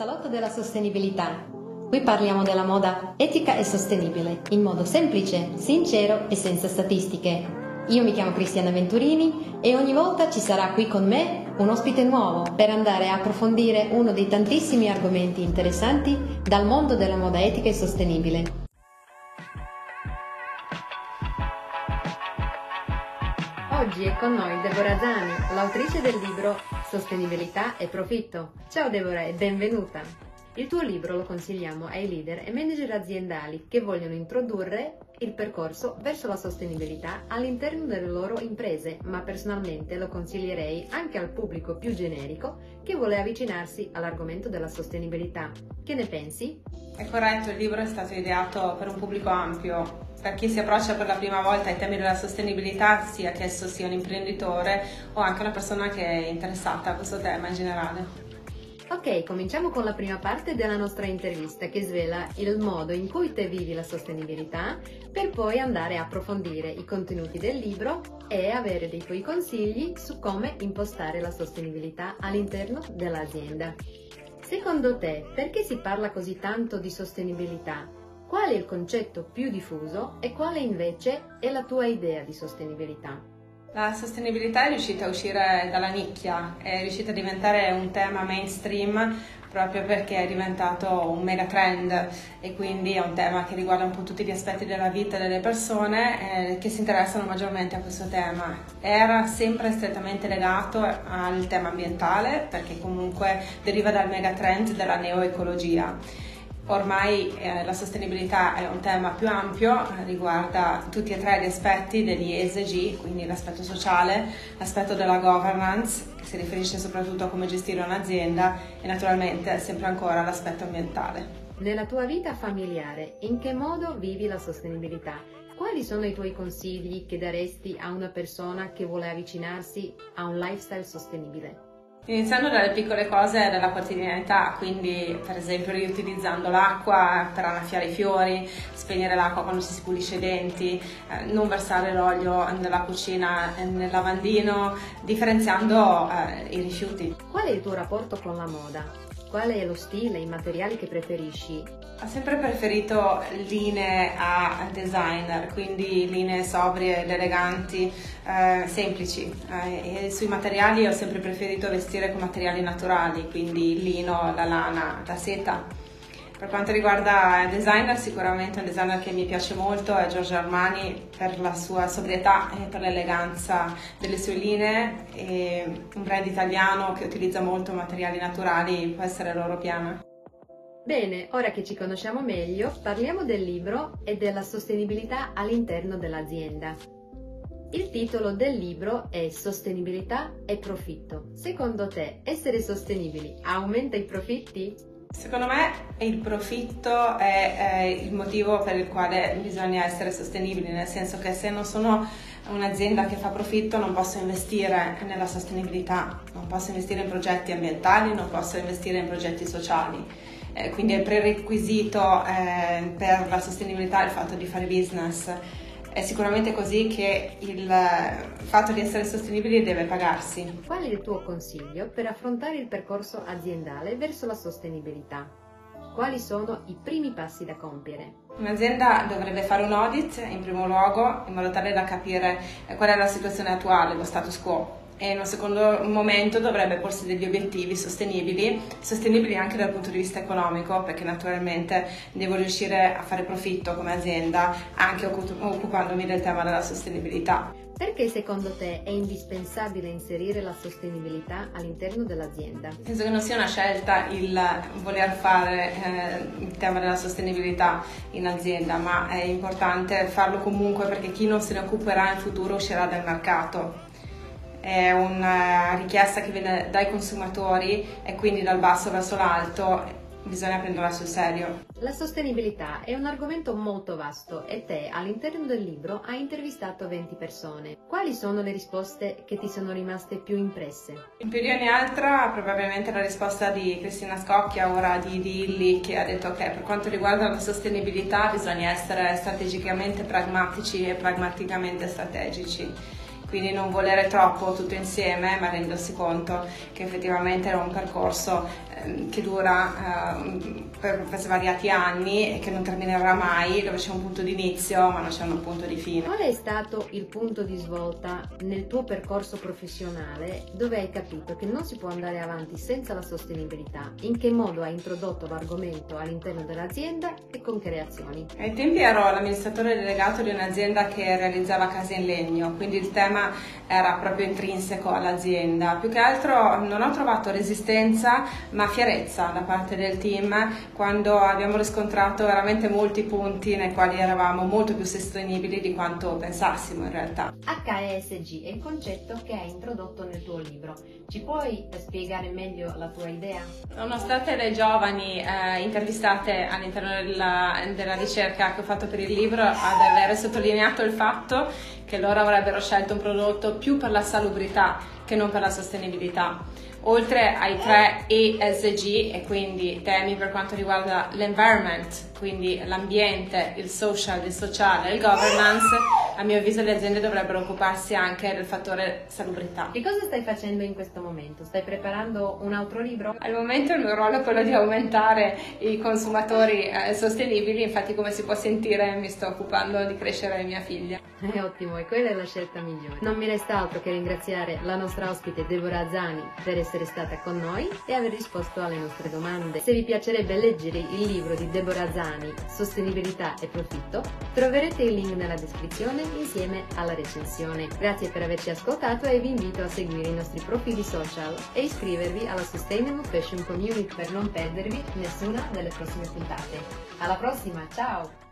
salotto della sostenibilità. Qui parliamo della moda etica e sostenibile, in modo semplice, sincero e senza statistiche. Io mi chiamo Cristiana Venturini e ogni volta ci sarà qui con me un ospite nuovo per andare a approfondire uno dei tantissimi argomenti interessanti dal mondo della moda etica e sostenibile. Oggi è con noi Deborah Zani, l'autrice del libro Sostenibilità e profitto. Ciao Deborah e benvenuta! Il tuo libro lo consigliamo ai leader e manager aziendali che vogliono introdurre il percorso verso la sostenibilità all'interno delle loro imprese, ma personalmente lo consiglierei anche al pubblico più generico che vuole avvicinarsi all'argomento della sostenibilità. Che ne pensi? È corretto, il libro è stato ideato per un pubblico ampio, per chi si approccia per la prima volta ai temi della sostenibilità, sia che esso sia un imprenditore o anche una persona che è interessata a questo tema in generale. Ok, cominciamo con la prima parte della nostra intervista che svela il modo in cui te vivi la sostenibilità per poi andare a approfondire i contenuti del libro e avere dei tuoi consigli su come impostare la sostenibilità all'interno dell'azienda. Secondo te, perché si parla così tanto di sostenibilità? Qual è il concetto più diffuso e quale invece è la tua idea di sostenibilità? La sostenibilità è riuscita a uscire dalla nicchia, è riuscita a diventare un tema mainstream proprio perché è diventato un mega trend e quindi è un tema che riguarda un po' tutti gli aspetti della vita delle persone eh, che si interessano maggiormente a questo tema. Era sempre strettamente legato al tema ambientale perché comunque deriva dal mega trend della neoecologia Ormai eh, la sostenibilità è un tema più ampio, riguarda tutti e tre gli aspetti degli ESG, quindi l'aspetto sociale, l'aspetto della governance, che si riferisce soprattutto a come gestire un'azienda e naturalmente sempre ancora l'aspetto ambientale. Nella tua vita familiare, in che modo vivi la sostenibilità? Quali sono i tuoi consigli che daresti a una persona che vuole avvicinarsi a un lifestyle sostenibile? Iniziando dalle piccole cose della quotidianità, quindi per esempio riutilizzando l'acqua per annaffiare i fiori, spegnere l'acqua quando si pulisce i denti, eh, non versare l'olio nella cucina e nel lavandino, differenziando eh, i rifiuti. Qual è il tuo rapporto con la moda? Qual è lo stile, i materiali che preferisci? Ho sempre preferito linee a designer, quindi linee sobrie ed eleganti, eh, semplici. Eh, sui materiali ho sempre preferito vestire con materiali naturali, quindi lino, la lana, la seta. Per quanto riguarda il designer, sicuramente un designer che mi piace molto è Giorgio Armani per la sua sobrietà e per l'eleganza delle sue linee e un brand italiano che utilizza molto materiali naturali può essere Loro Piana. Bene, ora che ci conosciamo meglio, parliamo del libro e della sostenibilità all'interno dell'azienda. Il titolo del libro è Sostenibilità e profitto. Secondo te, essere sostenibili aumenta i profitti? Secondo me il profitto è, è, il motivo per il quale bisogna essere sostenibili, nel senso che se non sono un'azienda che fa profitto non posso investire nella sostenibilità, non posso investire in progetti ambientali, non posso investire in progetti sociali. Eh, quindi il prerequisito eh, per la sostenibilità è il fatto di fare business è sicuramente così che il fatto di essere sostenibili deve pagarsi. Qual è il tuo consiglio per affrontare il percorso aziendale verso la sostenibilità? Quali sono i primi passi da compiere? Un'azienda dovrebbe fare un audit in primo luogo in modo tale da capire qual è la situazione attuale, lo status quo e in un secondo momento dovrebbe porsi degli obiettivi sostenibili, sostenibili anche dal punto di vista economico, perché naturalmente devo riuscire a fare profitto come azienda anche occupandomi del tema della sostenibilità. Perché secondo te è indispensabile inserire la sostenibilità all'interno dell'azienda? Penso che non sia una scelta il voler fare eh, il tema della sostenibilità in azienda, ma è importante farlo comunque perché chi non se ne occuperà in futuro uscirà dal mercato è una richiesta che viene dai consumatori e quindi dal basso verso l'alto bisogna prenderla sul serio. La sostenibilità è un argomento molto vasto e te all'interno del libro hai intervistato 20 persone. Quali sono le risposte che ti sono rimaste più impresse? In più di ogni altra probabilmente la risposta di Cristina Scocchia, ora di, di Illy, che ha detto che per quanto riguarda la sostenibilità bisogna essere strategicamente pragmatici e pragmaticamente strategici quindi non volere troppo tutto insieme, ma rendersi conto che effettivamente era un percorso che dura eh, per, per, svariati anni e che non terminerà mai, dove c'è un punto di inizio ma non c'è un punto di fine. Qual è stato il punto di svolta nel tuo percorso professionale dove hai capito che non si può andare avanti senza la sostenibilità? In che modo hai introdotto l'argomento all'interno dell'azienda e con che reazioni? Ai tempi ero l'amministratore delegato di un'azienda che realizzava case in legno, quindi il tema era proprio intrinseco all'azienda. Più che altro non ho trovato resistenza ma fierezza da parte del team quando abbiamo riscontrato veramente molti punti nei quali eravamo molto più sostenibili di quanto pensassimo in realtà. HESG è il concetto che hai introdotto nel tuo libro. Ci puoi spiegare meglio la tua idea? Sono state le giovani eh, intervistate all'interno della, della ricerca che ho fatto per il libro ad aver sottolineato il fatto che loro avrebbero scelto un prodotto più per la salubrità che non per la sostenibilità. Oltre ai tre ESG e quindi temi per quanto riguarda l'environment, quindi l'ambiente, il social, il sociale, il governance, a mio avviso le aziende dovrebbero occuparsi anche del fattore salubrità. Che cosa stai facendo in questo momento? Stai preparando un altro libro? Al momento il mio ruolo è quello di aumentare i consumatori eh, sostenibili, infatti come si può sentire mi sto occupando di crescere mia figlia. È ottimo e quella è la scelta migliore. Non mi resta altro che ringraziare la nostra ospite Deborah Zani per essere stata con noi e aver risposto alle nostre domande. Se vi piacerebbe leggere il libro di Deborah Zani, sostenibilità e profitto, troverete il link nella descrizione insieme alla recensione. Grazie per averci ascoltato e vi invito a seguire i nostri profili social e iscrivervi alla Sustainable Fashion Community per non perdervi nessuna delle prossime puntate. Alla prossima, ciao!